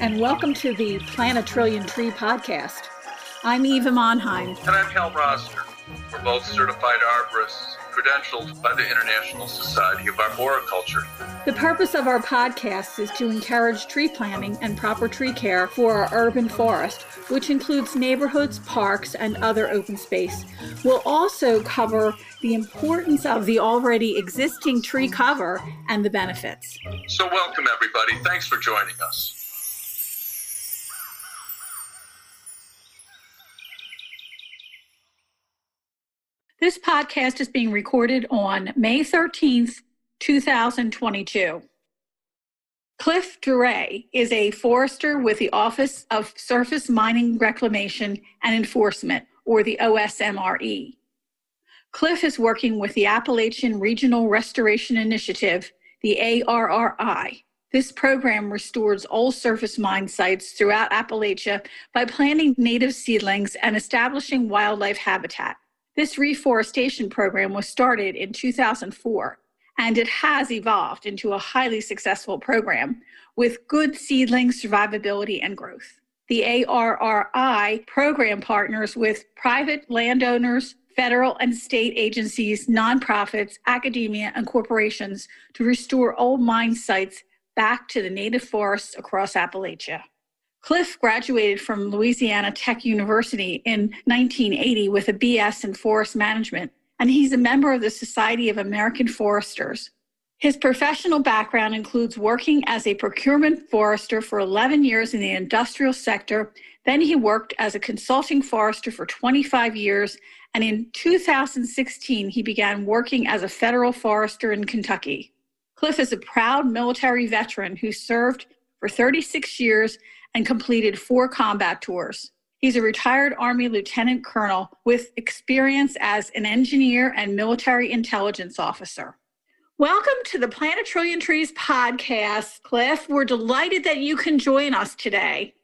and welcome to the Plant a Trillion Tree podcast. I'm Eva Monheim. And I'm Hal Roster. We're both certified arborists, credentialed by the International Society of Arboriculture. The purpose of our podcast is to encourage tree planting and proper tree care for our urban forest, which includes neighborhoods, parks, and other open space. We'll also cover the importance of the already existing tree cover and the benefits. So, welcome everybody. Thanks for joining us. This podcast is being recorded on May 13th, 2022. Cliff Drouet is a forester with the Office of Surface Mining Reclamation and Enforcement, or the OSMRE. Cliff is working with the Appalachian Regional Restoration Initiative, the ARRI. This program restores old surface mine sites throughout Appalachia by planting native seedlings and establishing wildlife habitat. This reforestation program was started in 2004, and it has evolved into a highly successful program with good seedling survivability and growth. The ARRI program partners with private landowners, federal and state agencies, nonprofits, academia, and corporations to restore old mine sites back to the native forests across Appalachia. Cliff graduated from Louisiana Tech University in 1980 with a BS in forest management, and he's a member of the Society of American Foresters. His professional background includes working as a procurement forester for 11 years in the industrial sector. Then he worked as a consulting forester for 25 years, and in 2016, he began working as a federal forester in Kentucky. Cliff is a proud military veteran who served for 36 years and completed four combat tours. He's a retired Army lieutenant colonel with experience as an engineer and military intelligence officer. Welcome to the Plant a Trillion Trees podcast, Cliff. We're delighted that you can join us today.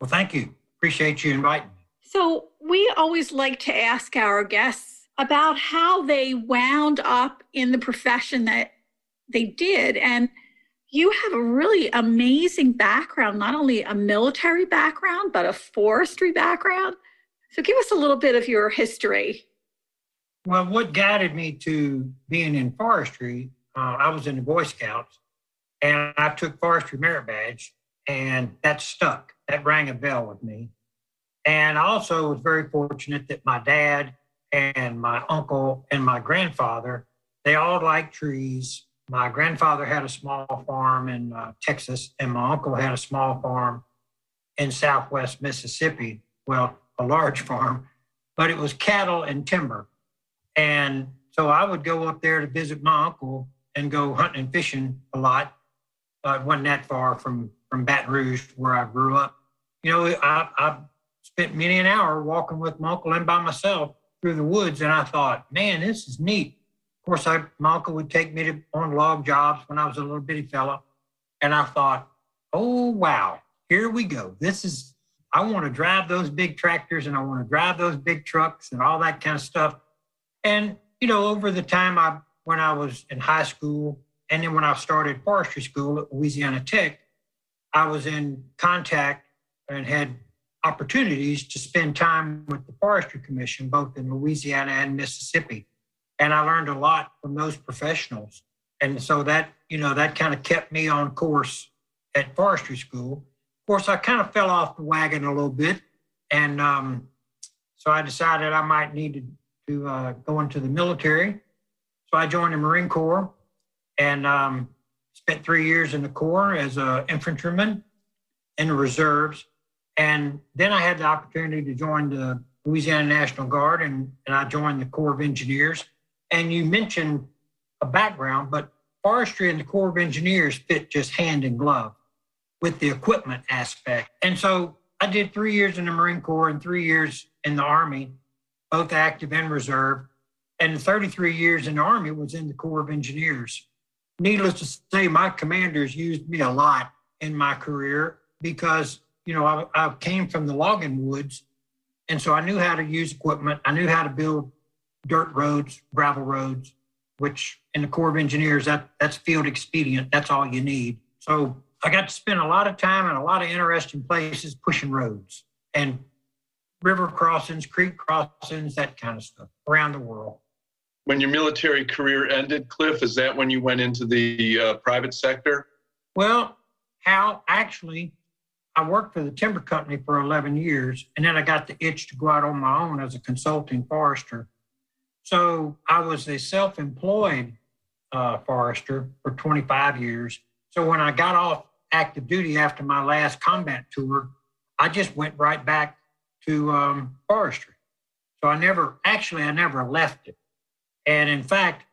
Well, thank you. Appreciate you inviting me. So, we always like to ask our guests about how they wound up in the profession that they did. And you have a really amazing background, not only a military background, but a forestry background. So give us a little bit of your history. Well, what guided me to being in forestry, uh, I was in the Boy Scouts and I took forestry merit badge, and that stuck. That rang a bell with me. And I also was very fortunate that my dad and my uncle and my grandfather, they all liked trees my grandfather had a small farm in uh, Texas, and my uncle had a small farm in southwest Mississippi. Well, a large farm, but it was cattle and timber. And so I would go up there to visit my uncle and go hunting and fishing a lot. Uh, it wasn't that far from, from Baton Rouge, where I grew up. You know, I, I spent many an hour walking with my uncle and by myself through the woods, and I thought, man, this is neat course, I, my uncle would take me to, on log jobs when I was a little bitty fella. And I thought, oh, wow, here we go. This is, I want to drive those big tractors and I want to drive those big trucks and all that kind of stuff. And, you know, over the time I, when I was in high school and then when I started forestry school at Louisiana Tech, I was in contact and had opportunities to spend time with the Forestry Commission, both in Louisiana and Mississippi and I learned a lot from those professionals. And so that, you know, that kind of kept me on course at forestry school. Of course, I kind of fell off the wagon a little bit. And um, so I decided I might need to, to uh, go into the military. So I joined the Marine Corps and um, spent three years in the Corps as an infantryman in the reserves. And then I had the opportunity to join the Louisiana National Guard and, and I joined the Corps of Engineers and you mentioned a background, but forestry and the Corps of Engineers fit just hand in glove with the equipment aspect. And so I did three years in the Marine Corps and three years in the Army, both active and reserve. And 33 years in the Army was in the Corps of Engineers. Needless to say, my commanders used me a lot in my career because, you know, I, I came from the logging woods. And so I knew how to use equipment. I knew how to build dirt roads, gravel roads, which in the Corps of Engineers, that, that's field expedient. That's all you need. So I got to spend a lot of time in a lot of interesting places pushing roads and river crossings, creek crossings, that kind of stuff around the world. When your military career ended, Cliff, is that when you went into the uh, private sector? Well, Hal actually, I worked for the timber company for 11 years, and then I got the itch to go out on my own as a consulting forester. So I was a self employed uh, forester for 25 years. So when I got off active duty after my last combat tour, I just went right back to um, forestry. So I never, actually, I never left it. And in fact,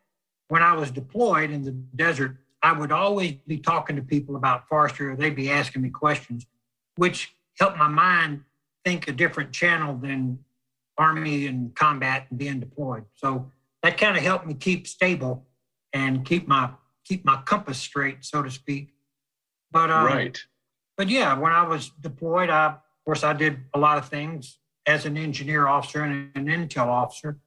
when I was deployed in the desert, I would always be talking to people about forestry or they'd be asking me questions, which helped my mind think a different channel than army and combat and being deployed. So that kind of helped me keep stable and keep my keep my compass straight, so to speak. But um, right. But yeah, when I was deployed, I of course I did a lot of things as an engineer officer and an intel officer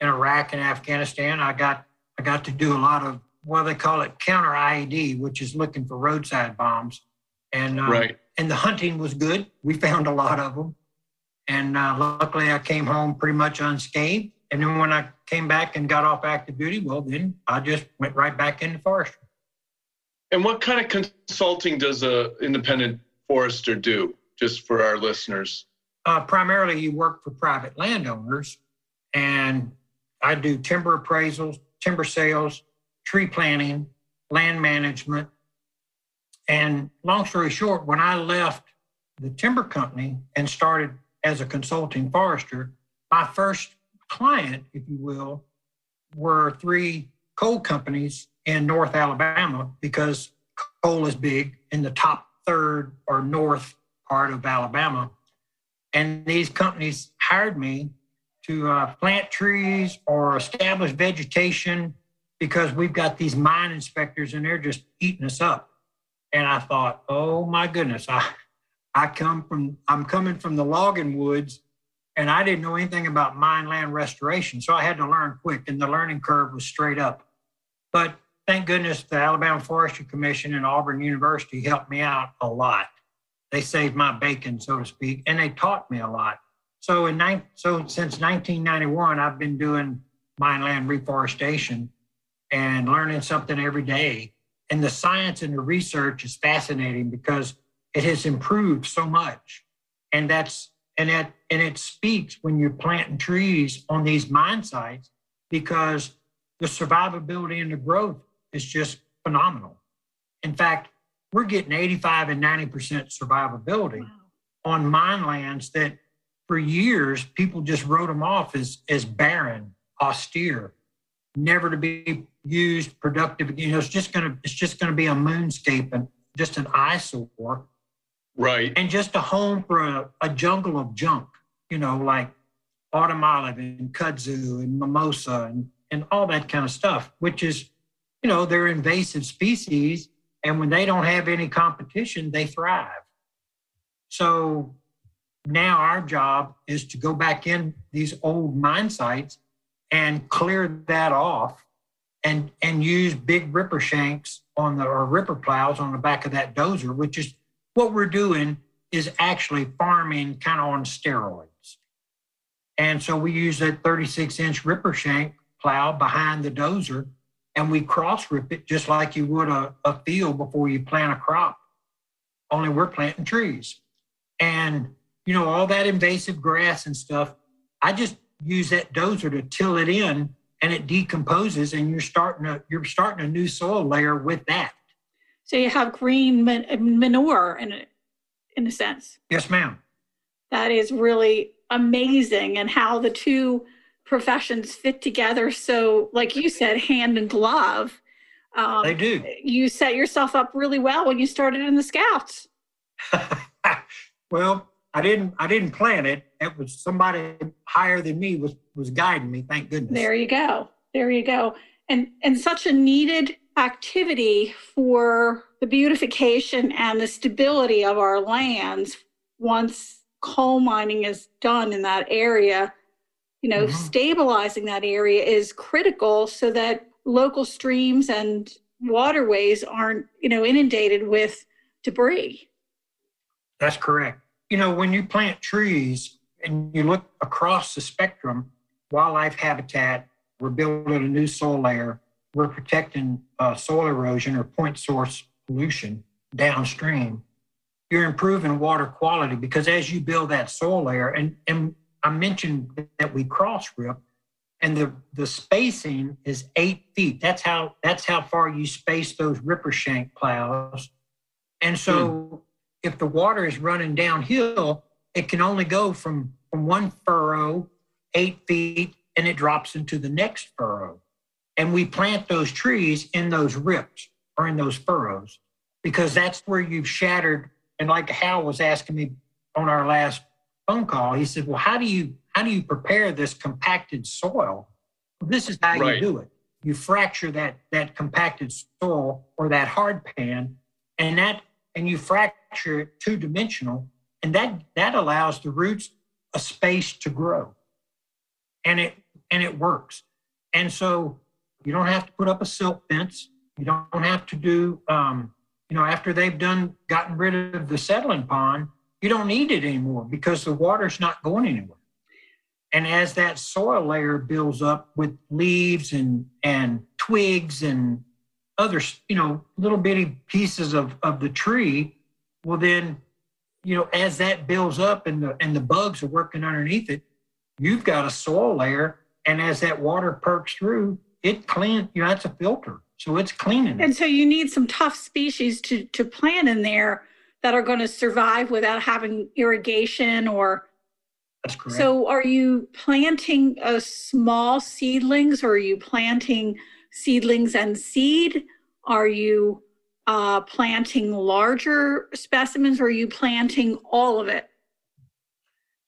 in Iraq and Afghanistan. I got I got to do a lot of what they call it counter IED, which is looking for roadside bombs. And um, right. and the hunting was good. We found a lot of them. And uh, luckily, I came home pretty much unscathed. And then when I came back and got off active duty, well, then I just went right back into forestry. And what kind of consulting does a independent forester do, just for our listeners? Uh, primarily, you work for private landowners, and I do timber appraisals, timber sales, tree planting, land management. And long story short, when I left the timber company and started as a consulting forester, my first client, if you will, were three coal companies in North Alabama because coal is big in the top third or north part of Alabama. And these companies hired me to uh, plant trees or establish vegetation because we've got these mine inspectors and they're just eating us up. And I thought, oh my goodness, I, I come from, I'm coming from the logging woods and I didn't know anything about mine land restoration. So I had to learn quick and the learning curve was straight up. But thank goodness the Alabama Forestry Commission and Auburn University helped me out a lot. They saved my bacon, so to speak, and they taught me a lot. So in so since 1991, I've been doing mine land reforestation and learning something every day. And the science and the research is fascinating because it has improved so much. And that's and it and it speaks when you're planting trees on these mine sites because the survivability and the growth is just phenomenal. In fact, we're getting 85 and 90% survivability wow. on mine lands that for years people just wrote them off as as barren, austere, never to be used productive. You know, it's just gonna it's just gonna be a moonscape and just an eyesore. Right. And just a home for a, a jungle of junk, you know, like autumn olive and kudzu and mimosa and, and all that kind of stuff, which is, you know, they're invasive species. And when they don't have any competition, they thrive. So now our job is to go back in these old mine sites and clear that off and and use big ripper shanks on the or ripper plows on the back of that dozer, which is what we're doing is actually farming kind of on steroids. And so we use that 36 inch ripper shank plow behind the dozer and we cross rip it just like you would a, a field before you plant a crop. Only we're planting trees. And, you know, all that invasive grass and stuff, I just use that dozer to till it in and it decomposes and you're starting a you're starting a new soil layer with that. So you have green man- manure in a, in a sense. Yes, ma'am. That is really amazing and how the two professions fit together. So, like you said, hand and glove. Um, they do. You set yourself up really well when you started in the Scouts. well, I didn't. I didn't plan it. It was somebody higher than me was was guiding me. Thank goodness. There you go. There you go. And and such a needed activity for the beautification and the stability of our lands once coal mining is done in that area. You know, mm-hmm. stabilizing that area is critical so that local streams and waterways aren't, you know, inundated with debris. That's correct. You know, when you plant trees and you look across the spectrum, wildlife habitat, we're building a new soil layer, we're protecting uh, soil erosion or point source pollution downstream, you're improving water quality because as you build that soil layer, and, and I mentioned that we cross rip, and the, the spacing is eight feet. That's how that's how far you space those ripper shank plows. And so mm. if the water is running downhill, it can only go from, from one furrow eight feet and it drops into the next furrow. And we plant those trees in those rips or in those furrows because that's where you've shattered. And like Hal was asking me on our last phone call, he said, Well, how do you how do you prepare this compacted soil? Well, this is how right. you do it. You fracture that that compacted soil or that hard pan, and that and you fracture it two dimensional, and that that allows the roots a space to grow, and it and it works. And so you don't have to put up a silt fence. You don't have to do, um, you know, after they've done gotten rid of the settling pond, you don't need it anymore because the water's not going anywhere. And as that soil layer builds up with leaves and and twigs and other, you know, little bitty pieces of, of the tree, well then, you know, as that builds up and the and the bugs are working underneath it, you've got a soil layer. And as that water perks through, it clean, you know, that's a filter. So it's cleaning. And so you need some tough species to, to plant in there that are going to survive without having irrigation or. That's correct. So are you planting a small seedlings or are you planting seedlings and seed? Are you uh, planting larger specimens or are you planting all of it?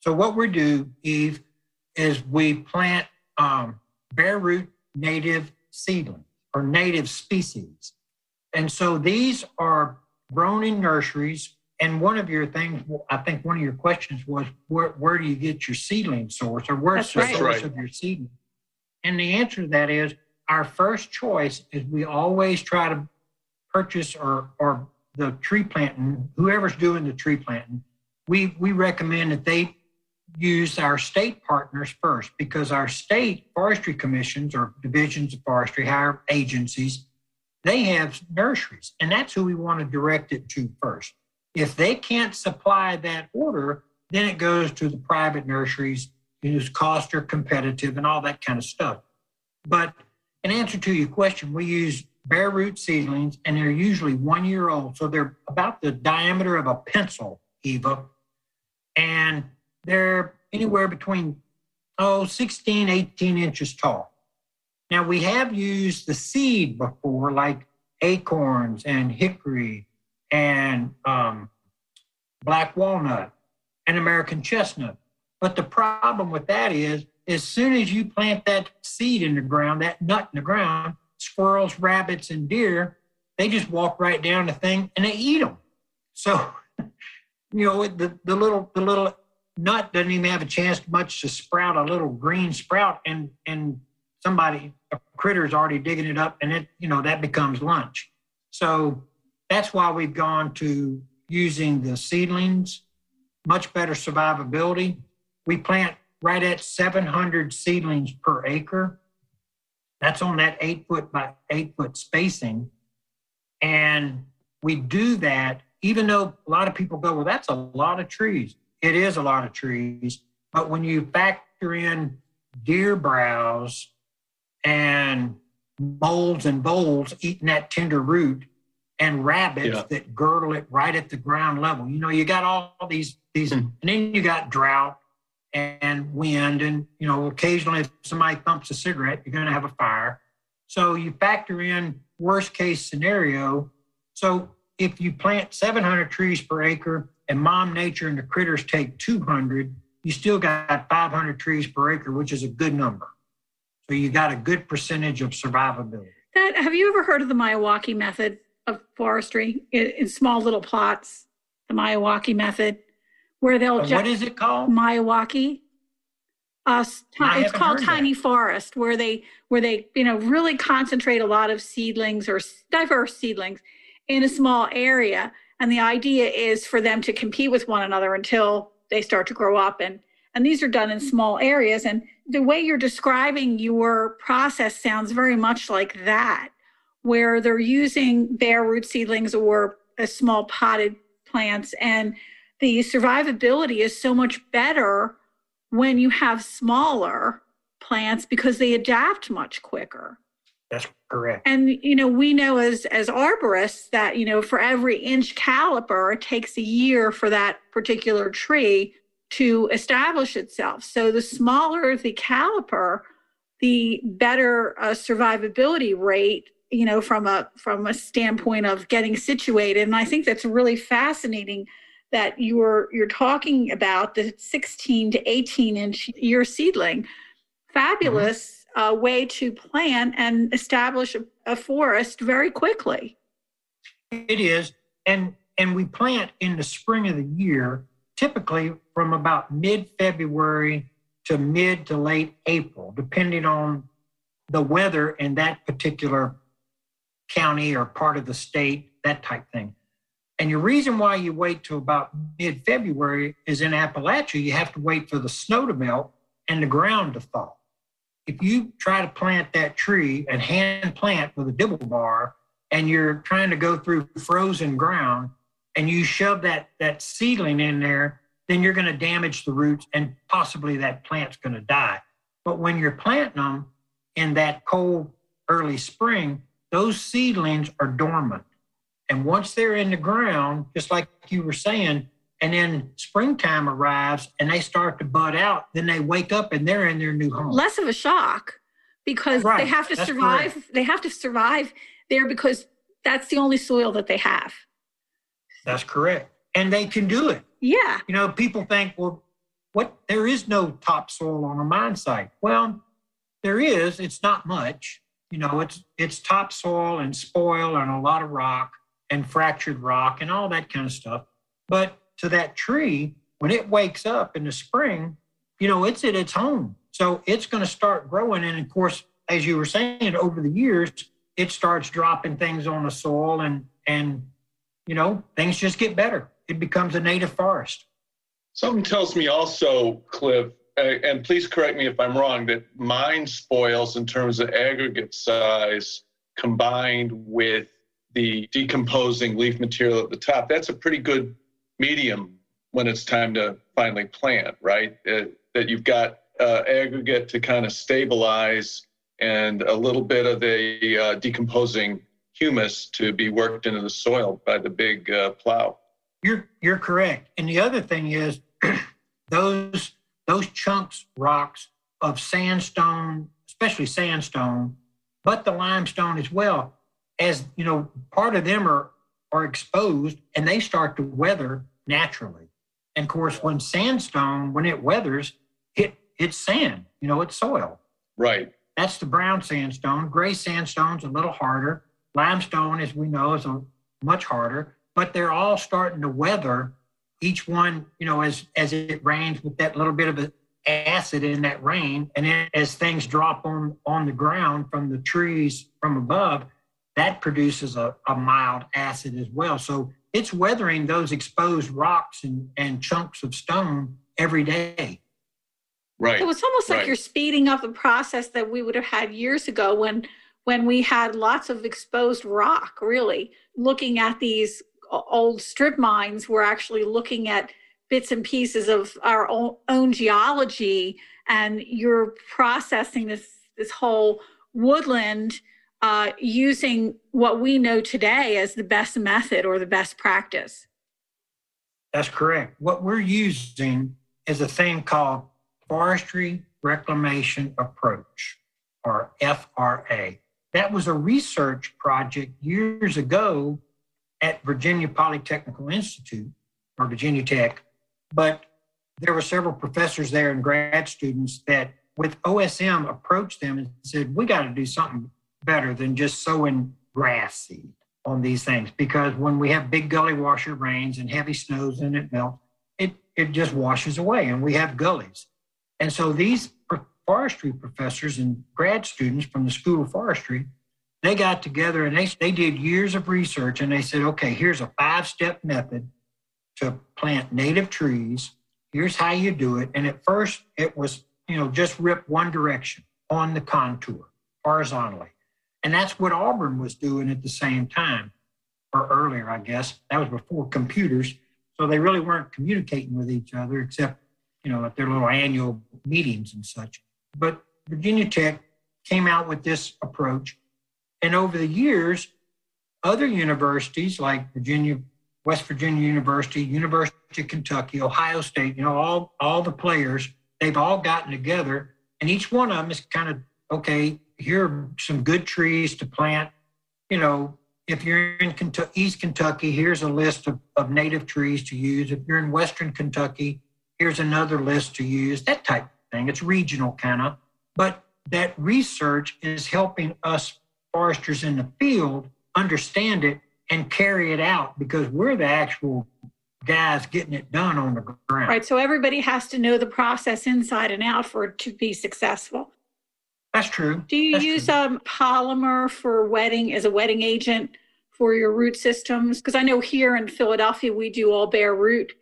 So what we do, Eve, is we plant um, bare root native seedlings or native species. And so these are grown in nurseries. And one of your things, I think one of your questions was, where, where do you get your seedling source or where's the right. source right. of your seedling? And the answer to that is our first choice is we always try to purchase or, or the tree planting, whoever's doing the tree planting, we, we recommend that they use our state partners first because our state forestry commissions or divisions of forestry, higher agencies, they have nurseries, and that's who we want to direct it to first. If they can't supply that order, then it goes to the private nurseries whose costs are competitive and all that kind of stuff. But in answer to your question, we use bare root seedlings, and they're usually one year old. So they're about the diameter of a pencil, Eva. And they're anywhere between, oh, 16, 18 inches tall. Now, we have used the seed before, like acorns and hickory and um, black walnut and American chestnut. But the problem with that is, as soon as you plant that seed in the ground, that nut in the ground, squirrels, rabbits, and deer, they just walk right down the thing and they eat them. So, you know, the, the little the little nut doesn't even have a chance much to sprout a little green sprout and and somebody a critter's already digging it up and it you know that becomes lunch. So that's why we've gone to using the seedlings much better survivability. We plant right at 700 seedlings per acre. That's on that eight foot by eight foot spacing. And we do that even though a lot of people go well that's a lot of trees it is a lot of trees. But when you factor in deer browse and moles and voles eating that tender root and rabbits yeah. that girdle it right at the ground level. You know, you got all these these mm. and then you got drought and wind and you know, occasionally if somebody thumps a cigarette, you're gonna have a fire. So you factor in worst case scenario. So if you plant 700 trees per acre and mom nature and the critters take 200, you still got 500 trees per acre, which is a good number. So you got a good percentage of survivability. That have you ever heard of the Miyawaki method of forestry in, in small little plots? The Miyawaki method, where they'll Uh, ju- What is it called? Miyawaki. Uh, it's called heard that. tiny forest, where they where they you know really concentrate a lot of seedlings or diverse seedlings in a small area, and the idea is for them to compete with one another until they start to grow up. And and these are done in small areas. And the way you're describing your process sounds very much like that where they're using bare root seedlings or small potted plants. And the survivability is so much better when you have smaller plants because they adapt much quicker That's correct. and you know we know as as arborists that you know for every inch caliper it takes a year for that particular tree to establish itself. So the smaller the caliper the better uh, survivability rate you know from a from a standpoint of getting situated. And i think that's really fascinating that you're you're talking about the 16 to 18 inch year seedling. Fabulous uh, way to plant and establish a, a forest very quickly It is, and and we plant in the spring of the year, typically from about mid-February to mid to late April, depending on the weather in that particular county or part of the state, that type thing. And your reason why you wait till about mid-February is in Appalachia, you have to wait for the snow to melt and the ground to thaw. If you try to plant that tree and hand plant with a dibble bar, and you're trying to go through frozen ground and you shove that that seedling in there then you're going to damage the roots and possibly that plant's going to die. But when you're planting them in that cold early spring those seedlings are dormant. And once they're in the ground just like you were saying and then springtime arrives and they start to bud out then they wake up and they're in their new home less of a shock because Right, they have to that's survive they have to survive there because that's the only soil that they have that's correct and they can do it yeah You know, people think, well, what there is no topsoil on a mine site. Well, there is. It's not much. You know, it's it's topsoil and spoil and a lot of rock and fractured rock and all that kind of stuff. But to that tree, when it wakes up in the spring, you know, it's at its home. So it's going to start growing. And of course, as you were saying, over the years, it starts dropping things on the soil and and you know, things just get better. It becomes a native forest. Something tells me also, Cliff, uh, and please correct me if I'm wrong, that mine spoils in terms of aggregate size combined with the decomposing leaf material at the top, that's a pretty good medium when it's time to finally plant, right? Uh, that you've got uh, aggregate to kind of stabilize and a little bit of the uh, decomposing humus to be worked into the soil by the big uh, plow. You're you're correct. And the other thing is those those chunks rocks of sandstone, especially sandstone, but the limestone as well, as you know, part of them are are exposed and they start to weather naturally. And of course, when sandstone, when it weathers, it it's sand, you know, it's soil. Right. That's the brown sandstone. Gray sandstone's a little harder. Limestone, as we know, is a much harder. But they're all starting to weather. Each one, you know, as as it rains with that little bit of a acid in that rain, and then as things drop on on the ground from the trees from above, that produces a, a mild acid as well. So it's weathering those exposed rocks and, and chunks of stone every day. Right. So it's almost like Right. you're speeding up the process that we would have had years ago when when we had lots of exposed rock, really. Looking at these old strip mines, we're actually looking at bits and pieces of our own, own geology and you're processing this this whole woodland uh, using what we know today as the best method or the best practice. That's correct. What we're using is a thing called Forestry Reclamation Approach, or FRA. That was a research project years ago at Virginia Polytechnical Institute, or Virginia Tech, but there were several professors there and grad students that, with OSM, approached them and said, We got to do something better than just sowing grass seed on these things because when we have big gully washer rains and heavy snows and it melts, it, it just washes away and we have gullies. And so these forestry professors and grad students from the School of Forestry, they got together and they, they did years of research and they said, okay, here's a five step method to plant native trees. Here's how you do it. And at first, it was, you know, just rip one direction on the contour horizontally. And that's what Auburn was doing at the same time, or earlier, I guess. That was before computers. So they really weren't communicating with each other except, you know, at their little annual meetings and such. But Virginia Tech came out with this approach. And over the years, other universities like Virginia, West Virginia University, University of Kentucky, Ohio State, you know, all, all the players, they've all gotten together and each one of them is kind of, okay, here are some good trees to plant. You know, if you're in Kentucky, East Kentucky, here's a list of, of native trees to use. If you're in Western Kentucky, here's another list to use, that type of thing. It's regional kind of. But that research is helping us foresters in the field understand it and carry it out because we're the actual guys getting it done on the ground. Right. So everybody has to know the process inside and out for it to be successful. That's true. Do you That's use true. um, polymer for wetting as a wetting agent for your root systems? Because I know here in Philadelphia we do all bare root,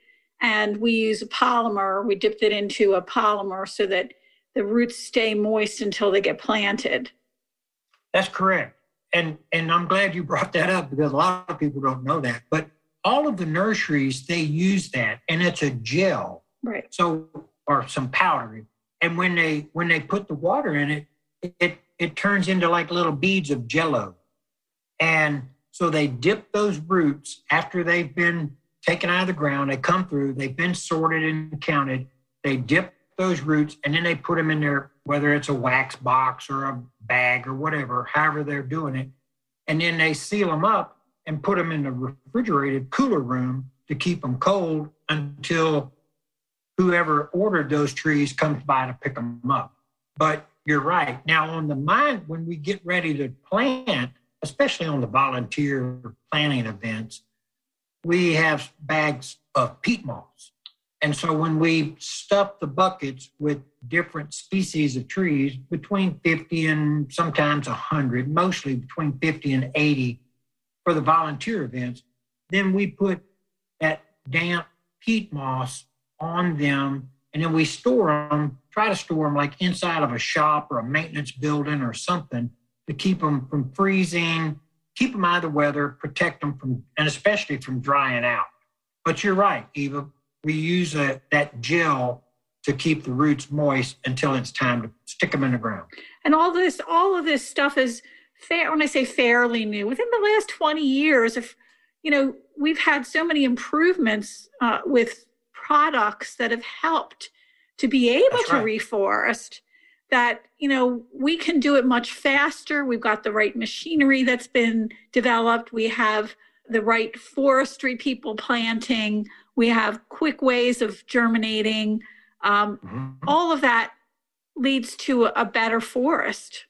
and we use a polymer. We dipped it into a polymer so that the roots stay moist until they get planted. That's correct. And and I'm glad you brought that up because a lot of people don't know that. But all of the nurseries they use that, and it's a gel. Right. So or some powder. And when they when they put the water in it, it it turns into like little beads of jello. And so they dip those roots after they've been taken out of the ground. They come through, they've been sorted and counted. They dip those roots and then they put them in there, whether it's a wax box or a bag or whatever, however they're doing it. And then they seal them up and put them in the refrigerated cooler room to keep them cold until whoever ordered those trees comes by to pick them up. But you're right. Now, on the mine, when we get ready to plant, especially on the volunteer planting events, we have bags of peat moss. And so when we stuff the buckets with different species of trees, between 50 and sometimes 100, mostly between 50 and 80 for the volunteer events, then we put that damp peat moss on them and then we store them, try to store them like inside of a shop or a maintenance building or something to keep them from freezing, keep them out of the weather, protect them from, and especially from drying out. But you're right, Eva. We use a, that gel to keep the roots moist until it's time to stick them in the ground. And all this, all of this stuff is fair. When I say fairly new, within the last 20 years, if you know, we've had so many improvements uh, with products that have helped to be able That's to right. reforest that you know we can do it much faster. We've got the right machinery that's been developed. We have the right forestry people planting. We have quick ways of germinating. Um, all of that leads to a better forest.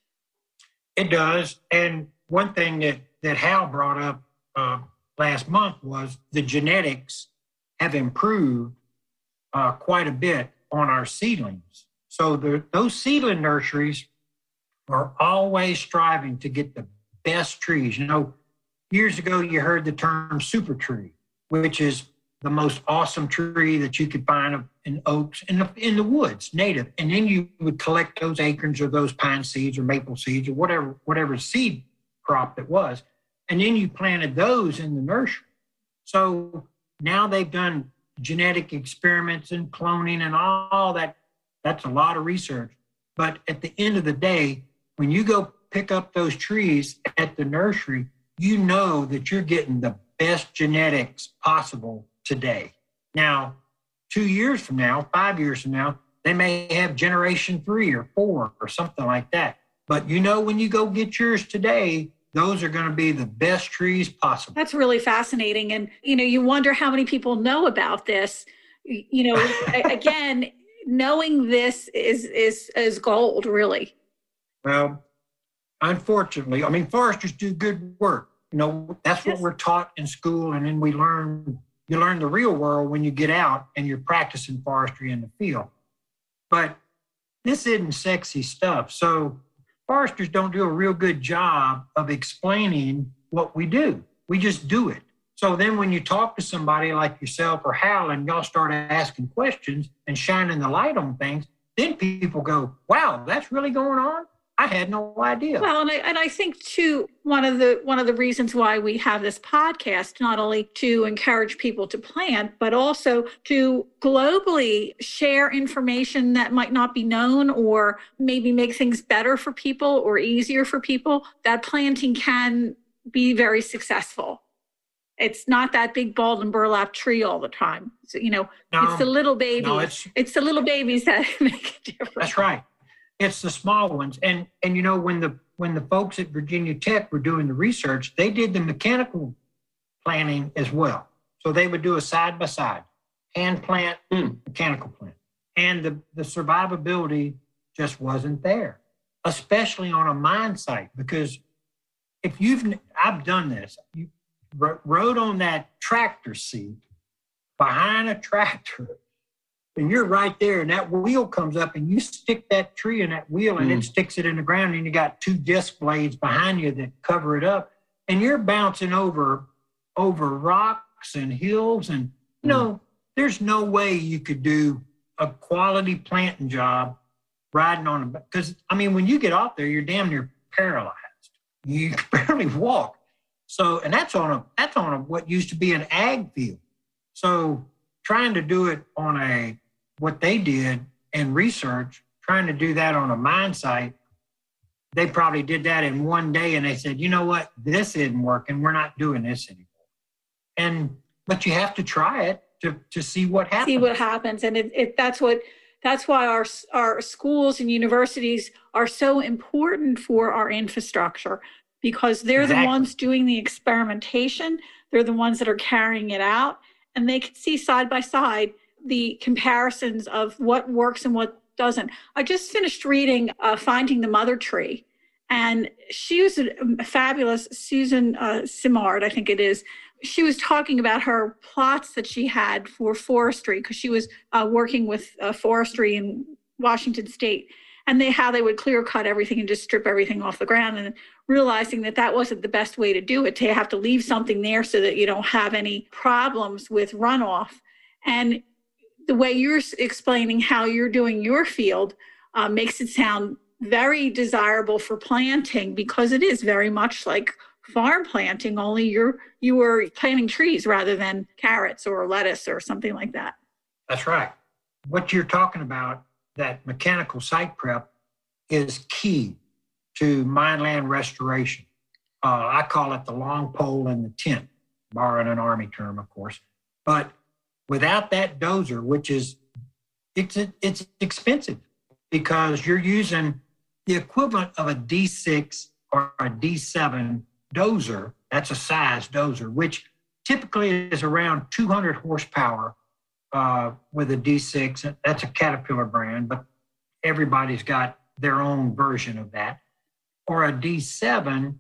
It does. And one thing that, that Hal brought up uh, last month was the genetics have improved uh, quite a bit on our seedlings. So the, those seedling nurseries are always striving to get the best trees. You know, years ago you heard the term super tree, which is the most awesome tree that you could find in oaks in the in the woods, native. And then you would collect those acorns or those pine seeds or maple seeds or whatever whatever seed crop it was, and then you planted those in the nursery. So now they've done genetic experiments and cloning and all that. That's a lot of research. But at the end of the day, when you go pick up those trees at the nursery, you know that you're getting the best genetics possible today. Now, two years from now, five years from now, they may have generation three or four or something like that. But you know, when you go get yours today, those are going to be the best trees possible. That's really fascinating. And, you know, you wonder how many people know about this. You know, again, knowing this is, is, is gold, really. Well, Unfortunately, I mean, foresters do good work. You know, that's what we're taught in school, and then we learn. You learn the real world when you get out and you're practicing forestry in the field. But this isn't sexy stuff. So foresters don't do a real good job of explaining what we do. We just do it. So then when you talk to somebody like yourself or Hal and y'all start asking questions and shining the light on things, then people go, wow, that's really going on? I had no idea. Well, and I, and I think too one of the one of the reasons why we have this podcast not only to encourage people to plant, but also to globally share information that might not be known or maybe make things better for people or easier for people. That planting can be very successful. It's not that big balled and burlap tree all the time. So, you know, no, it's the little babies. No, it's, it's the little babies that make a difference. That's right. It's the small ones. And and you know, when the when the folks at Virginia Tech were doing the research, they did the mechanical planting as well. So they would do a side by side, hand plant, mm. mechanical plant. And the, the survivability just wasn't there, especially on a mine site, because if you've I've done this, you rode on that tractor seat behind a tractor and you're right there and that wheel comes up and you stick that tree in that wheel and mm. it sticks it in the ground and you got two disc blades behind you that cover it up and you're bouncing over over rocks and hills and you know mm. there's no way you could do a quality planting job riding on a because i mean when you get off there you're damn near paralyzed you can barely walk so and that's on a that's on a what used to be an ag field so trying to do it on a what they did and research, trying to do that on a mine site, they probably did that in one day and they said, you know what, this isn't working. We're not doing this anymore. And but you have to try it to to see what happens. See what happens. And it, it that's what that's why our our schools and universities are so important for our infrastructure because they're exactly. the ones doing the experimentation. They're the ones that are carrying it out and they can see side by side the comparisons of what works and what doesn't. I just finished reading uh, Finding the Mother Tree, and she was a, a fabulous Susan uh, Simard, I think it is. She was talking about her plots that she had for forestry because she was uh, working with uh, forestry in Washington State, and they how they would clear cut everything and just strip everything off the ground, and realizing that that wasn't the best way to do it. To have to leave something there so that you don't have any problems with runoff, and the way you're explaining how you're doing your field uh, makes it sound very desirable for planting because it is very much like farm planting only you're you were planting trees rather than carrots or lettuce or something like that. That's right. What you're talking about that mechanical site prep is key to mine land restoration. Uh, i call it the long pole in the tent borrowing an army term of course. But Without that dozer, which is it's it's expensive because you're using the equivalent of a D6 or a D7 dozer. That's a size dozer, which typically is around 200 horsepower uh, with a D6. That's a Caterpillar brand, but everybody's got their own version of that. Or a D7,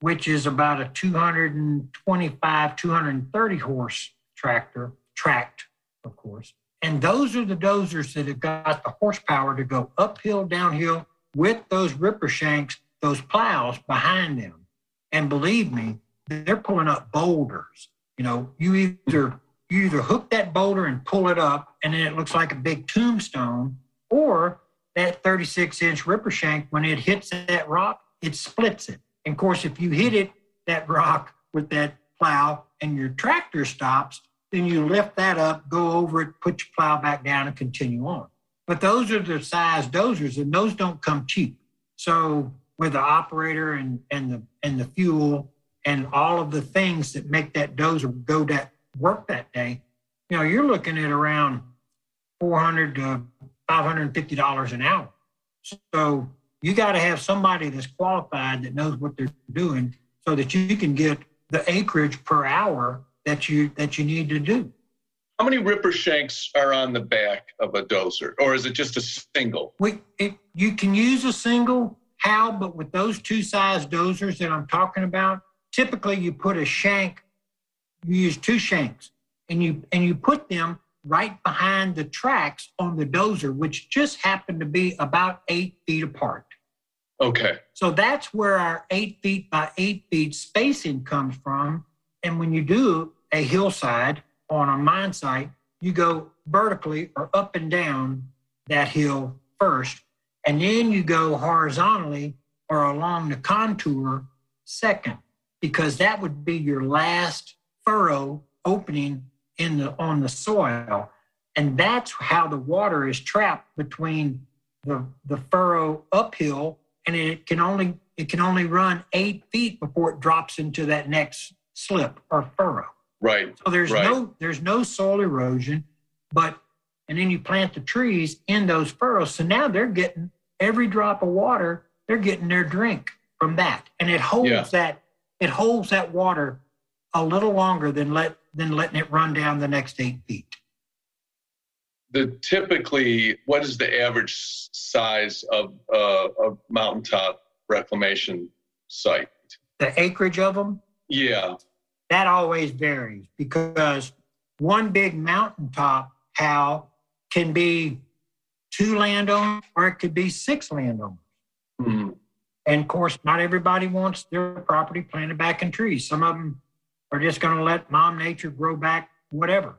which is about a 225, 230 horse tractor tracked, of course. And those are the dozers that have got the horsepower to go uphill, downhill with those ripper shanks, those plows behind them. And believe me, they're pulling up boulders. You know, you either you either hook that boulder and pull it up, and then it looks like a big tombstone, or that 36 inch ripper shank, when it hits that rock, it splits it. And of course, if you hit it, that rock with that plow, and your tractor stops, then you lift that up, go over it, put your plow back down, and continue on. But those are the size dozers, and those don't come cheap. So with the operator and, and the and the fuel and all of the things that make that dozer go that work that day, you know, you're looking at around four hundred to five hundred and fifty dollars an hour. So you got to have somebody that's qualified that knows what they're doing, so that you can get the acreage per hour that you that you need to do. How many ripper shanks are on the back of a dozer, or is it just a single? We, it, you can use a single, Hal, but with those two size dozers that I'm talking about, typically you put a shank, you use two shanks, and you and you put them right behind the tracks on the dozer, which just happen to be about eight feet apart. Okay. So that's where our eight feet by eight feet spacing comes from. And when you do a hillside on a mine site, you go vertically or up and down that hill first, and then you go horizontally or along the contour second, because that would be your last furrow opening in the on the soil. And that's how the water is trapped between the, the furrow uphill, and it can only it can only run eight feet before it drops into that next slip or furrow. Right. So there's right. no there's no soil erosion, but and then you plant the trees in those furrows. So now they're getting every drop of water, they're getting their drink from that. And it holds Yeah. that it holds that water a little longer than let than letting it run down the next eight feet. The typically, what is the average size of uh, a mountaintop reclamation site? The acreage of them, Yeah. That always varies because one big mountaintop how can be two landowners or it could be six landowners. Mhm. And of course, not everybody wants their property planted back in trees. Some of them are just going to let mom nature grow back whatever.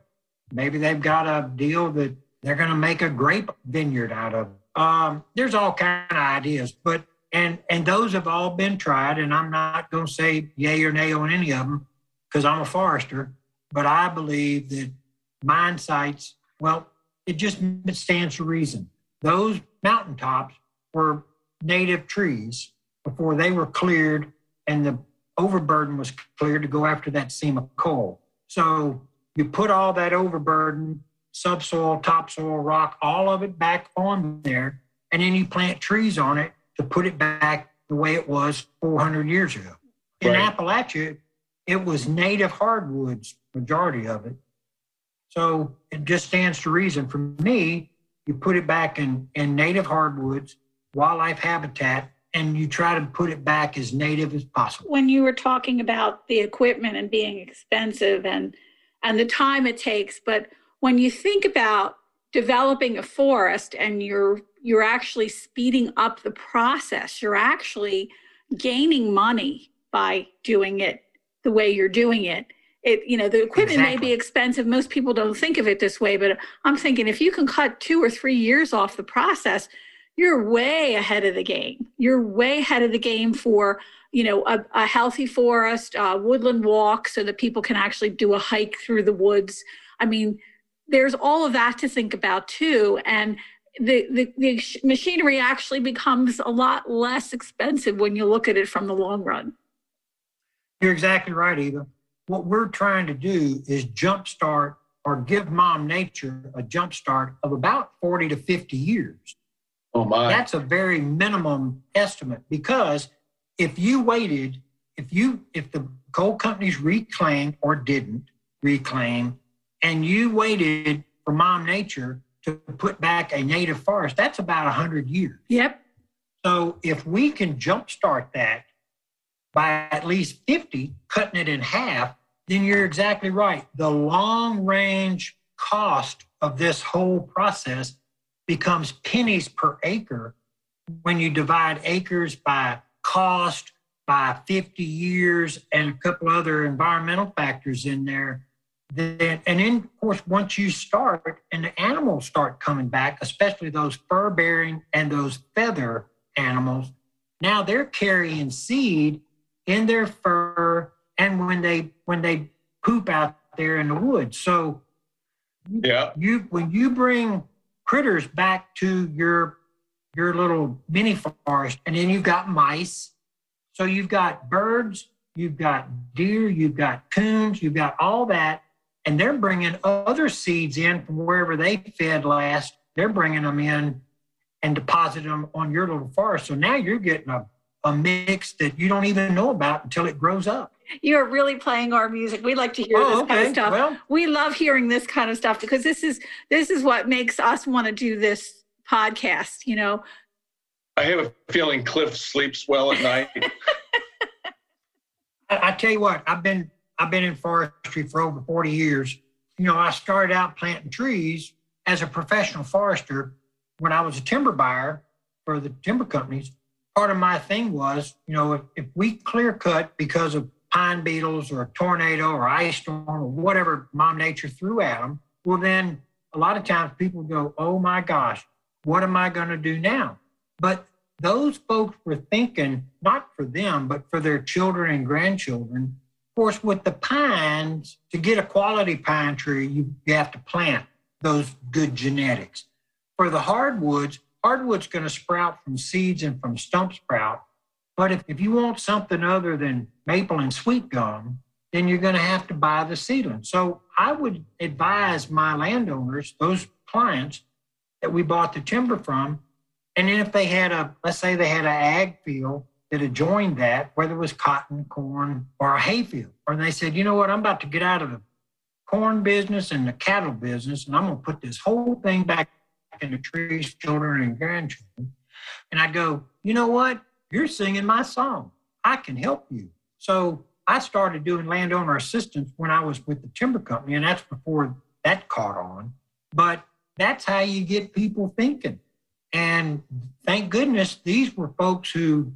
Maybe they've got a deal that they're going to make a grape vineyard out of. Um, there's all kind of ideas, but and and those have all been tried. And I'm not going to say yay or nay on any of them because I'm a forester. But I believe that mine sites, well, it just stands to reason. Those mountaintops were native trees before they were cleared and the overburden was cleared to go after that seam of coal. So you put all that overburden, subsoil, topsoil, rock, all of it back on there, and then you plant trees on it to put it back the way it was 400 years ago. In Right. Appalachia, it was native hardwoods, majority of it. So it just stands to reason. For me, you put it back in, in native hardwoods, wildlife habitat, and you try to put it back as native as possible. when you were talking about the equipment and being expensive and and the time it takes but when you think about developing a forest and you're you're actually speeding up the process you're actually gaining money by doing it the way you're doing it it you know the equipment may be expensive most people don't think of it this way but i'm thinking if you can cut 2 or 3 years off the process you're way ahead of the game you're way ahead of the game for you know, a, a healthy forest, uh, woodland walk so that people can actually do a hike through the woods. I mean, there's all of that to think about too. And the, the, the machinery actually becomes a lot less expensive when you look at it from the long run. You're exactly right, Eva. What we're trying to do is jumpstart or give mom nature a jumpstart of about 40 to 50 years. Oh my. That's a very minimum estimate because if you waited, if you if the coal companies reclaimed or didn't reclaim, and you waited for mom nature to put back a native forest, that's about 100 years. Yep. So if we can jumpstart that by at least 50, cutting it in half, then you're exactly right. The long range cost of this whole process becomes pennies per acre when you divide acres by cost, by 50 years, and a couple other environmental factors in there. Then, and then, of course, once you start and the animals start coming back, especially those fur bearing and those feather animals, now they're carrying seed in their fur and when they when they poop out there in the woods. So yeah. you when you bring critters back to your your little mini forest and then you've got mice so you've got birds you've got deer you've got coons you've got all that and they're bringing other seeds in from wherever they fed last they're bringing them in and depositing them on your little forest so now you're getting a, a mix that you don't even know about until it grows up You're really playing our music. We like to hear oh this kind of stuff. well we love hearing this kind of stuff because this is this is what makes us want to do this podcast you know I have a feeling Cliff sleeps well at night. I, I tell you what, I've been I've been in forestry for over 40 years. You know, I started out planting trees as a professional forester when I was a timber buyer for the timber companies. Part of my thing was, you know, if, if we clear cut because of pine beetles or a tornado or ice storm or whatever mom nature threw at them, well, then a lot of times people go, oh my gosh, what am I going to do now? But those folks were thinking not for them, but for their children and grandchildren. Of course, with the pines, to get a quality pine tree, you, you have to plant those good genetics. For the hardwoods, hardwood's going to sprout from seeds and from stump sprout. But if, if you want something other than maple and sweet gum, then you're going to have to buy the seedling. So I would advise my landowners, those clients that we bought the timber from, and then if they had a, let's say they had an ag field that adjoined that, whether it was cotton, corn, or a hay field, or they said, you know what, I'm about to get out of the corn business and the cattle business, and I'm going to put this whole thing back in the trees, children, and grandchildren. And I go, you know what? You're singing my song. I can help you. So I started doing landowner assistance when I was with the timber company, and that's before that caught on. But that's how you get people thinking. And thank goodness these were folks who,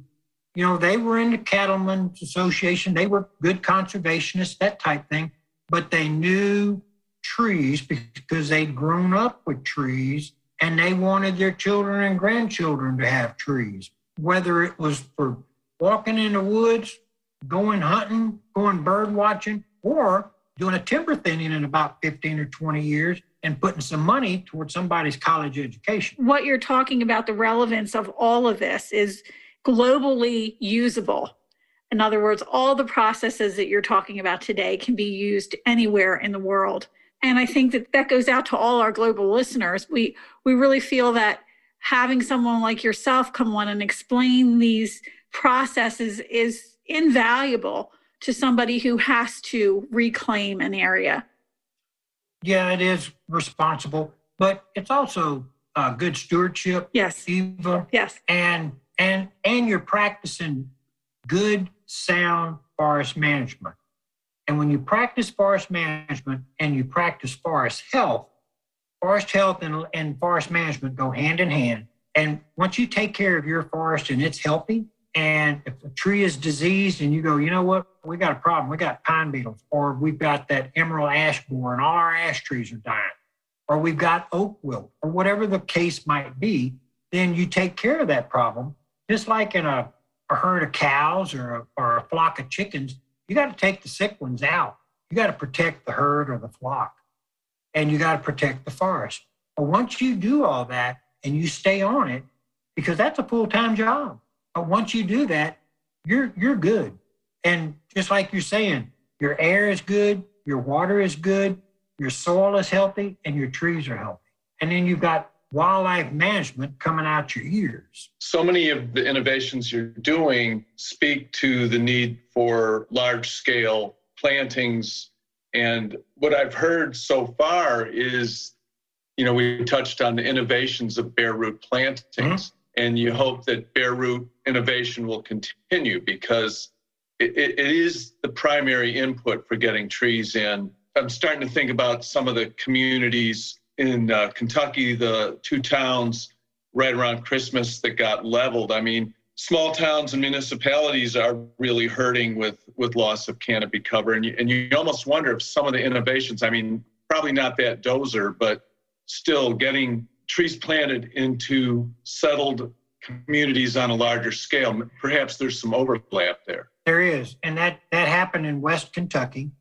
you know, they were in the Cattlemen's Association, they were good conservationists, that type thing, but they knew trees because they'd grown up with trees and they wanted their children and grandchildren to have trees, whether it was for walking in the woods, going hunting, going bird watching, or doing a timber thinning in about 15 or 20 years and putting some money towards somebody's college education. What you're talking about, the relevance of all of this is globally usable. In other words, all the processes that you're talking about today can be used anywhere in the world. And I think that that goes out to all our global listeners. We we really feel that having someone like yourself come on and explain these processes is invaluable to somebody who has to reclaim an area yeah, it is responsible, but it's also uh, good stewardship. Yes. Eva. Yes. And and and you're practicing good, sound forest management. And when you practice forest management and you practice forest health, forest health and, and forest management go hand in hand. And once you take care of your forest and it's healthy, and if a tree is diseased and you go, you know what, we got a problem. We got pine beetles, or we've got that emerald ash borer and all our ash trees are dying, or we've got oak wilt, or whatever the case might be, then you take care of that problem. Just like in a, a herd of cows or a, or a flock of chickens, you got to take the sick ones out. You got to protect the herd or the flock, and you got to protect the forest. But once you do all that and you stay on it, because that's a full time job but once you do that, you're you're good. And just like you're saying, your air is good, your water is good, your soil is healthy, and your trees are healthy. And then you've got wildlife management coming out your ears. So many of the innovations you're doing speak to the need for large scale plantings. And what I've heard so far is, you know, we touched on the innovations of bare root plantings. Mm-hmm and you hope that bare root innovation will continue because it, it, it is the primary input for getting trees in. I'm starting to think about some of the communities in uh, Kentucky, the two towns right around Christmas that got leveled. I mean, small towns and municipalities are really hurting with with loss of canopy cover, and you, and you almost wonder if some of the innovations. I mean, probably not that dozer, but still getting trees planted into settled communities on a larger scale. Perhaps there's some overlap there. There is, and that that happened in West Kentucky,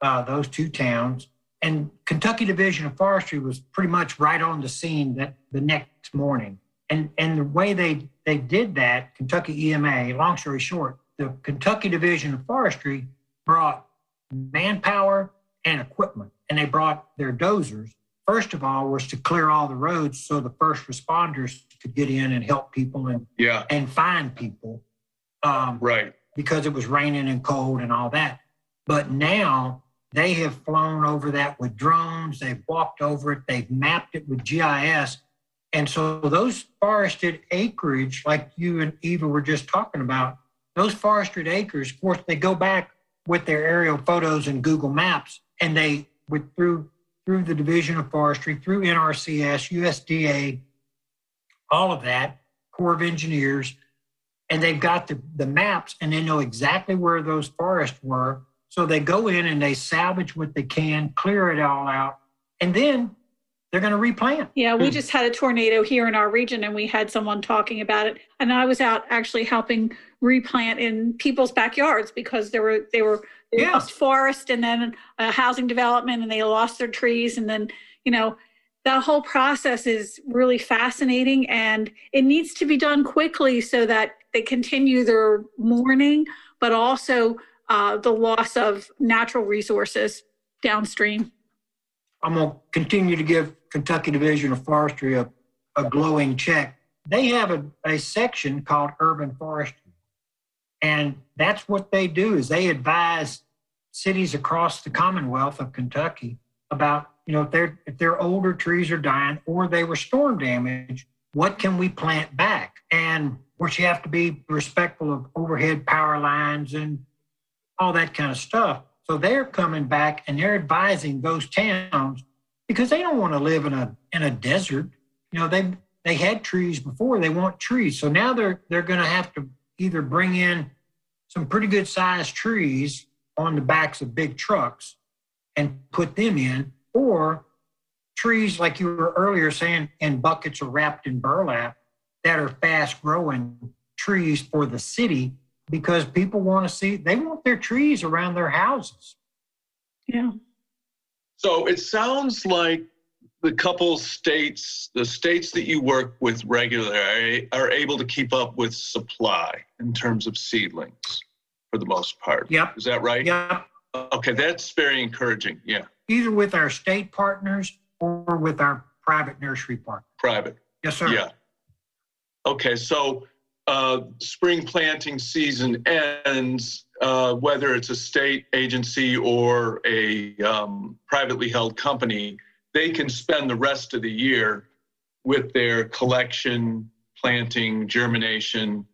uh, those two towns. And Kentucky Division of Forestry was pretty much right on the scene that the next morning. And and the way they they did that, Kentucky EMA. Long story short, the Kentucky Division of Forestry brought manpower and equipment, and they brought their dozers. First of all was to clear all the roads so the first responders could get in and help people and yeah. and find people um, right. because it was raining and cold and all that. But now they have flown over that with drones. They've walked over it. They've mapped it with gis And so those forested acreage, like you and Eva were just talking about, those forested acres, of course, they go back with their aerial photos and Google Maps, and they with through through the Division of Forestry, through NRCS, USDA, all of that, Corps of Engineers, and they've got the, the maps and they know exactly where those forests were. So they go in and they salvage what they can, clear it all out, and then they're going to replant. Yeah, we hmm. just had a tornado here in our region and we had someone talking about it. And I was out actually helping replant in people's backyards because there were they were they yeah. lost forest and then a housing development and they lost their trees and then you know that whole process is really fascinating and it needs to be done quickly so that they continue their mourning but also uh, the loss of natural resources downstream i'm going to continue to give kentucky division of forestry a, a glowing check they have a, a section called urban forestry and that's what they do is they advise cities across the commonwealth of kentucky about you know, if they're if their older trees are dying or they were storm damaged, what can we plant back? And of course, you have to be respectful of overhead power lines and all that kind of stuff. So they're coming back and they're advising those towns because they don't want to live in a in a desert. You know, they they had trees before, they want trees. So now they're they're going to have to either bring in some pretty good sized trees on the backs of big trucks and put them in or trees like you were earlier saying in buckets or wrapped in burlap that are fast growing trees for the city because people want to see they want their trees around their houses yeah so it sounds like the couple states the states that you work with regularly are able to keep up with supply in terms of seedlings for the most part yep is that right yep okay that's very encouraging yeah either with our state partners or with our private nursery partners. Private. Yes, sir. Yeah. Okay, so uh, spring planting season ends, uh, whether it's a state agency or a um, privately held company, they can spend the rest of the year with their collection, planting, germination,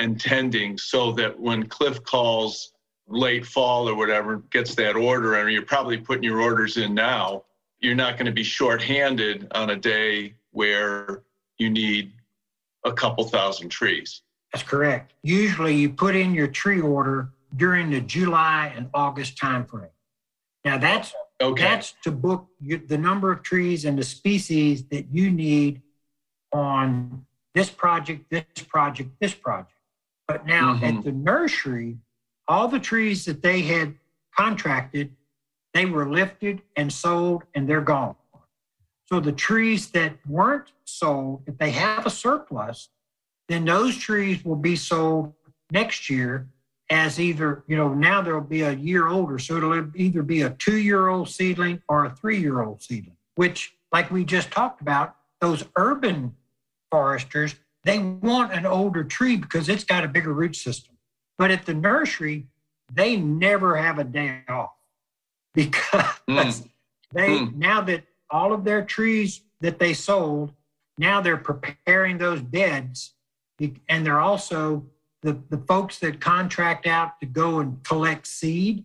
and tending so that when Cliff calls late fall or whatever gets that order and you're probably putting your orders in now you're not going to be short-handed on a day where you need a couple thousand trees that's correct usually you put in your tree order during the july and august timeframe now that's okay. that's to book the number of trees and the species that you need on this project this project this project but now mm-hmm. at the nursery all the trees that they had contracted, they were lifted and sold and they're gone. So the trees that weren't sold, if they have a surplus, then those trees will be sold next year as either, you know, now there'll be a year older. So it'll either be a two year old seedling or a three year old seedling, which, like we just talked about, those urban foresters, they want an older tree because it's got a bigger root system. But at the nursery, they never have a day off because mm. they mm. now that all of their trees that they sold, now they're preparing those beds, and they're also the, the folks that contract out to go and collect seed.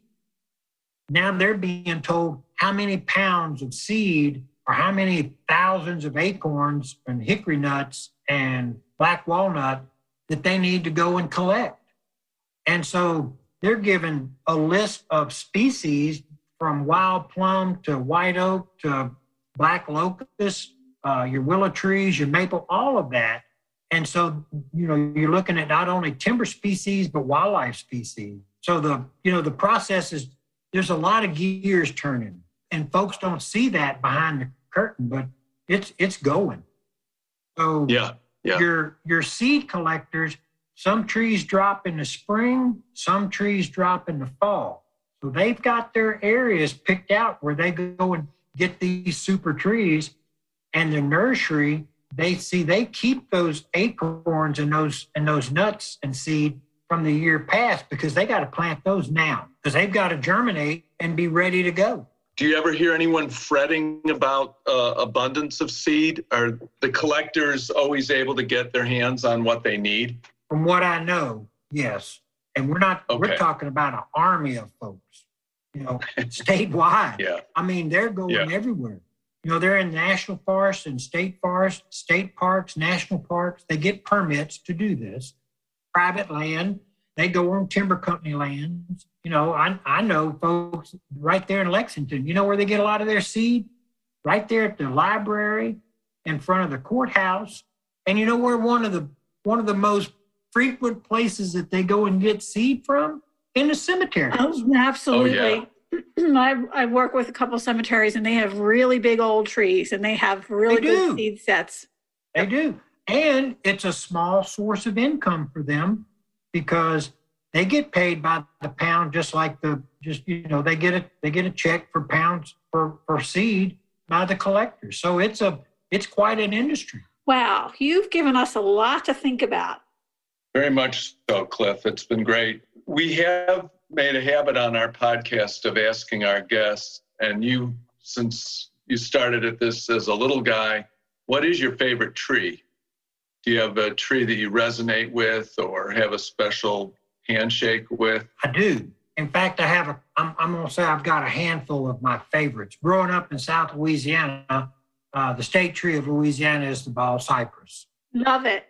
Now they're being told how many pounds of seed or how many thousands of acorns and hickory nuts and black walnut that they need to go and collect. And so they're given a list of species from wild plum to white oak to black locust, uh, your willow trees, your maple, all of that. And so, you know, you're looking at not only timber species, but wildlife species. So the, you know, the process is there's a lot of gears turning and folks don't see that behind the curtain, but it's, it's going. So yeah, yeah. your, your seed collectors some trees drop in the spring, some trees drop in the fall. So they've got their areas picked out where they go and get these super trees. And the nursery, they see they keep those acorns and those and those nuts and seed from the year past because they got to plant those now because they've got to germinate and be ready to go. Do you ever hear anyone fretting about uh, abundance of seed? Are the collectors always able to get their hands on what they need? From what I know, yes. And we're not, Okay. we're talking about an army of folks, you know, statewide. Yeah. I mean, they're going Yeah. everywhere. You know, they're in national forests and state forests, state parks, national parks. They get permits to do this. Private land, they go on timber company lands. You know, I, I know folks right there in Lexington. You know where they get a lot of their seed? Right there at the library, in front of the courthouse. And you know where one of the one of the most frequent places that they go and get seed from? In the cemetery. Oh, absolutely. Oh, I, I work with a couple cemeteries and they have really big old trees and they have really They good seed sets. They do. And it's a small source of income for them because they get paid by the pound just like the just you know they get a they get a check for pounds for, for seed by the collectors. So it's a it's quite an industry. Wow, you've given us a lot to think about. Very much so, Cliff. It's been great. We have made a habit on our podcast of asking our guests, and you, since you started at this as a little guy, what is your favorite tree? Do you have a tree that you resonate with or have a special handshake with? I do. In fact, I have a I'm, I'm gonna say I've got a handful of my favorites. Growing up in South Louisiana, uh, the state tree of Louisiana is the bald cypress. Love it.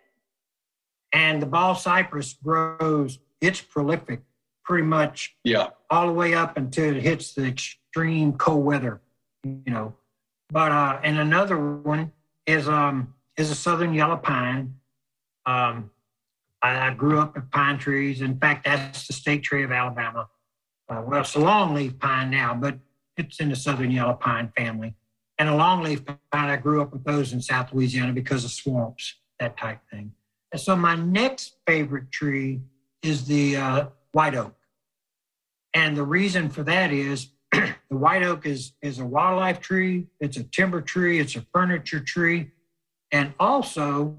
And the bald cypress grows, it's prolific pretty much Yeah, all the way up until it hits the extreme cold weather, you know. But uh, and another one is um is a southern yellow pine. Um, I, I grew up with pine trees. In fact, that's the state tree of Alabama. Uh, well, it's a longleaf pine now, but it's in the southern yellow pine family. And a longleaf pine, I grew up with those in South Louisiana because of swamps, that type thing. And so my next favorite tree is the uh, white oak. And the reason for that is the white oak is, is a wildlife tree, it's a timber tree, it's a furniture tree. And also,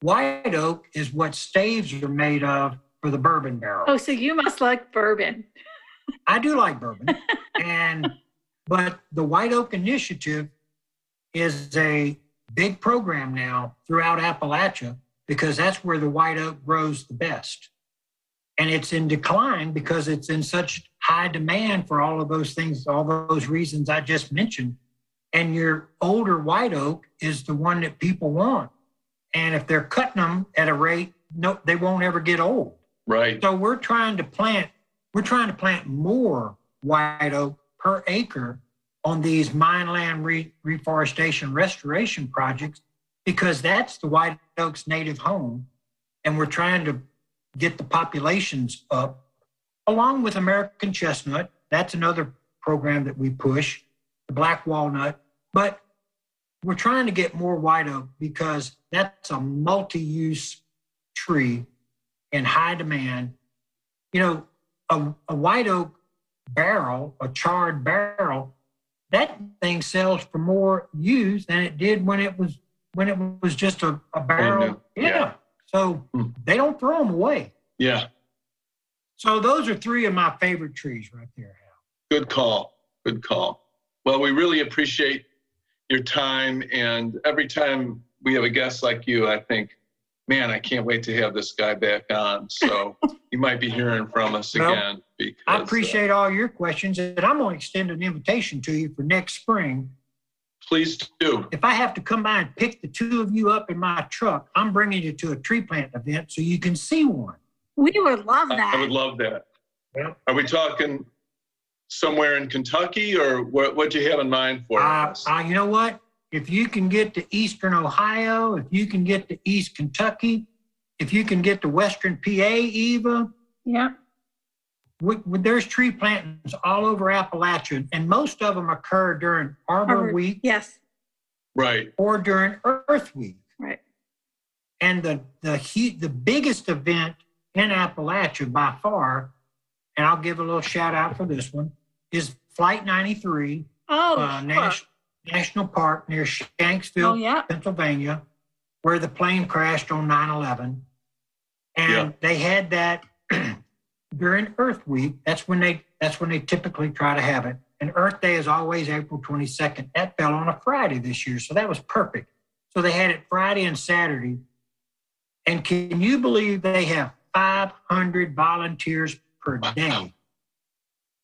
white oak is what staves are made of for the bourbon barrel. Oh, so you must like bourbon. I do like bourbon. and but the White Oak Initiative is a big program now throughout Appalachia because that's where the white oak grows the best. And it's in decline because it's in such high demand for all of those things, all those reasons I just mentioned. And your older white oak is the one that people want. And if they're cutting them at a rate, no, they won't ever get old. right. So we're trying to plant, we're trying to plant more white oak per acre on these mine land re- reforestation restoration projects because that's the white oak's native home. And we're trying to get the populations up along with American chestnut. That's another program that we push, the black walnut. But we're trying to get more white oak because that's a multi use tree in high demand. You know, a, a white oak barrel, a charred barrel, that thing sells for more use than it did when it was when it was just a, a barrel. Yeah. Yeah. So Hmm. they don't throw them away. Yeah, So those are three of my favorite trees right there. Hal. good call. Good call. Well, we really appreciate your time. And every time we have a guest like you, I think, man, I can't wait to have this guy back on. So you might be hearing from us Well, again. Because, I uh, appreciate all your questions, and I'm going to extend an invitation to you for next spring. Please do. If I have to come by and pick the two of you up in my truck, I'm bringing you to a tree plant event so you can see one. We would love that. I would love that. Yeah. Are we talking somewhere in Kentucky or what, what do you have in mind for Uh, us? uh, you know what? If you can get to Eastern Ohio, if you can get to East Kentucky, if you can get to Western PA, Eva, yeah. We, we- there's tree plantings all over Appalachia, and most of them occur during Arbor Arbor- Week Yes. right. or during Earth Week. Right. And the the he, the biggest event in Appalachia by far, and I'll give a little shout out for this one, is Flight 93, Oh, uh, sure. Nash, National Park near oh Shanksville, yeah. Pennsylvania, where the plane crashed on 9 11. And Yeah. they had that during Earth Week. That's when they that's when they typically try to have it. and Earth Day is always April 22nd. That fell on a Friday this year, so that was perfect. So they had it Friday and Saturday. And can you believe they have 500 volunteers per day?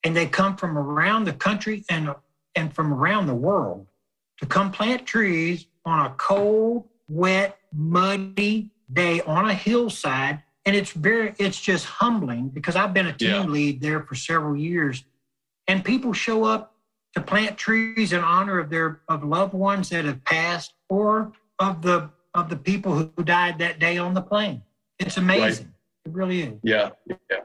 And they come from around the country and, and from around the world to come plant trees on a cold, wet, muddy day on a hillside. And it's very, it's just humbling because I've been a team Yeah. lead there for several years. And people show up to plant trees in honor of their of loved ones that have passed or of the of the people who died that day on the plane. It's amazing. It really is. Yeah, yeah.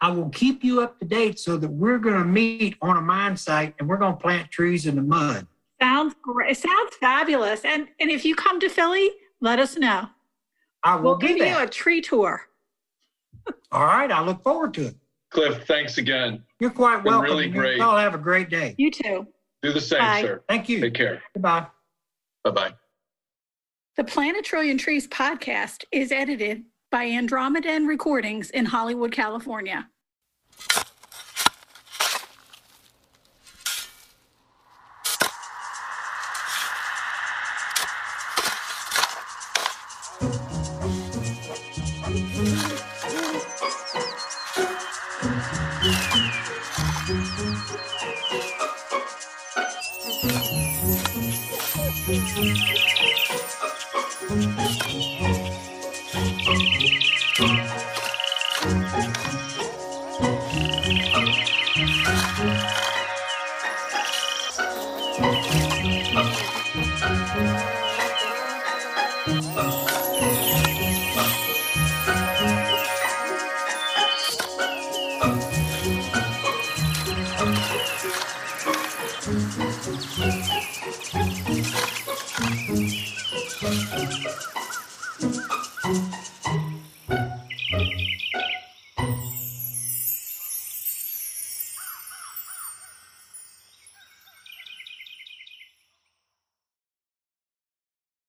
I will keep you up to date so that we're going to meet on a mine site and we're going to plant trees in the mud. Sounds great. It sounds fabulous. And and if you come to Philly, let us know. I will We'll do give you a tree tour. All right. I look forward to it. Cliff, thanks again. You're quite Been welcome. really You great. all have a great day. You too. Do the same, Bye. sir. Thank you. Take care. Goodbye. Bye bye. The Plant a Trillion Trees podcast is edited by Andromedan Recordings in Hollywood, California.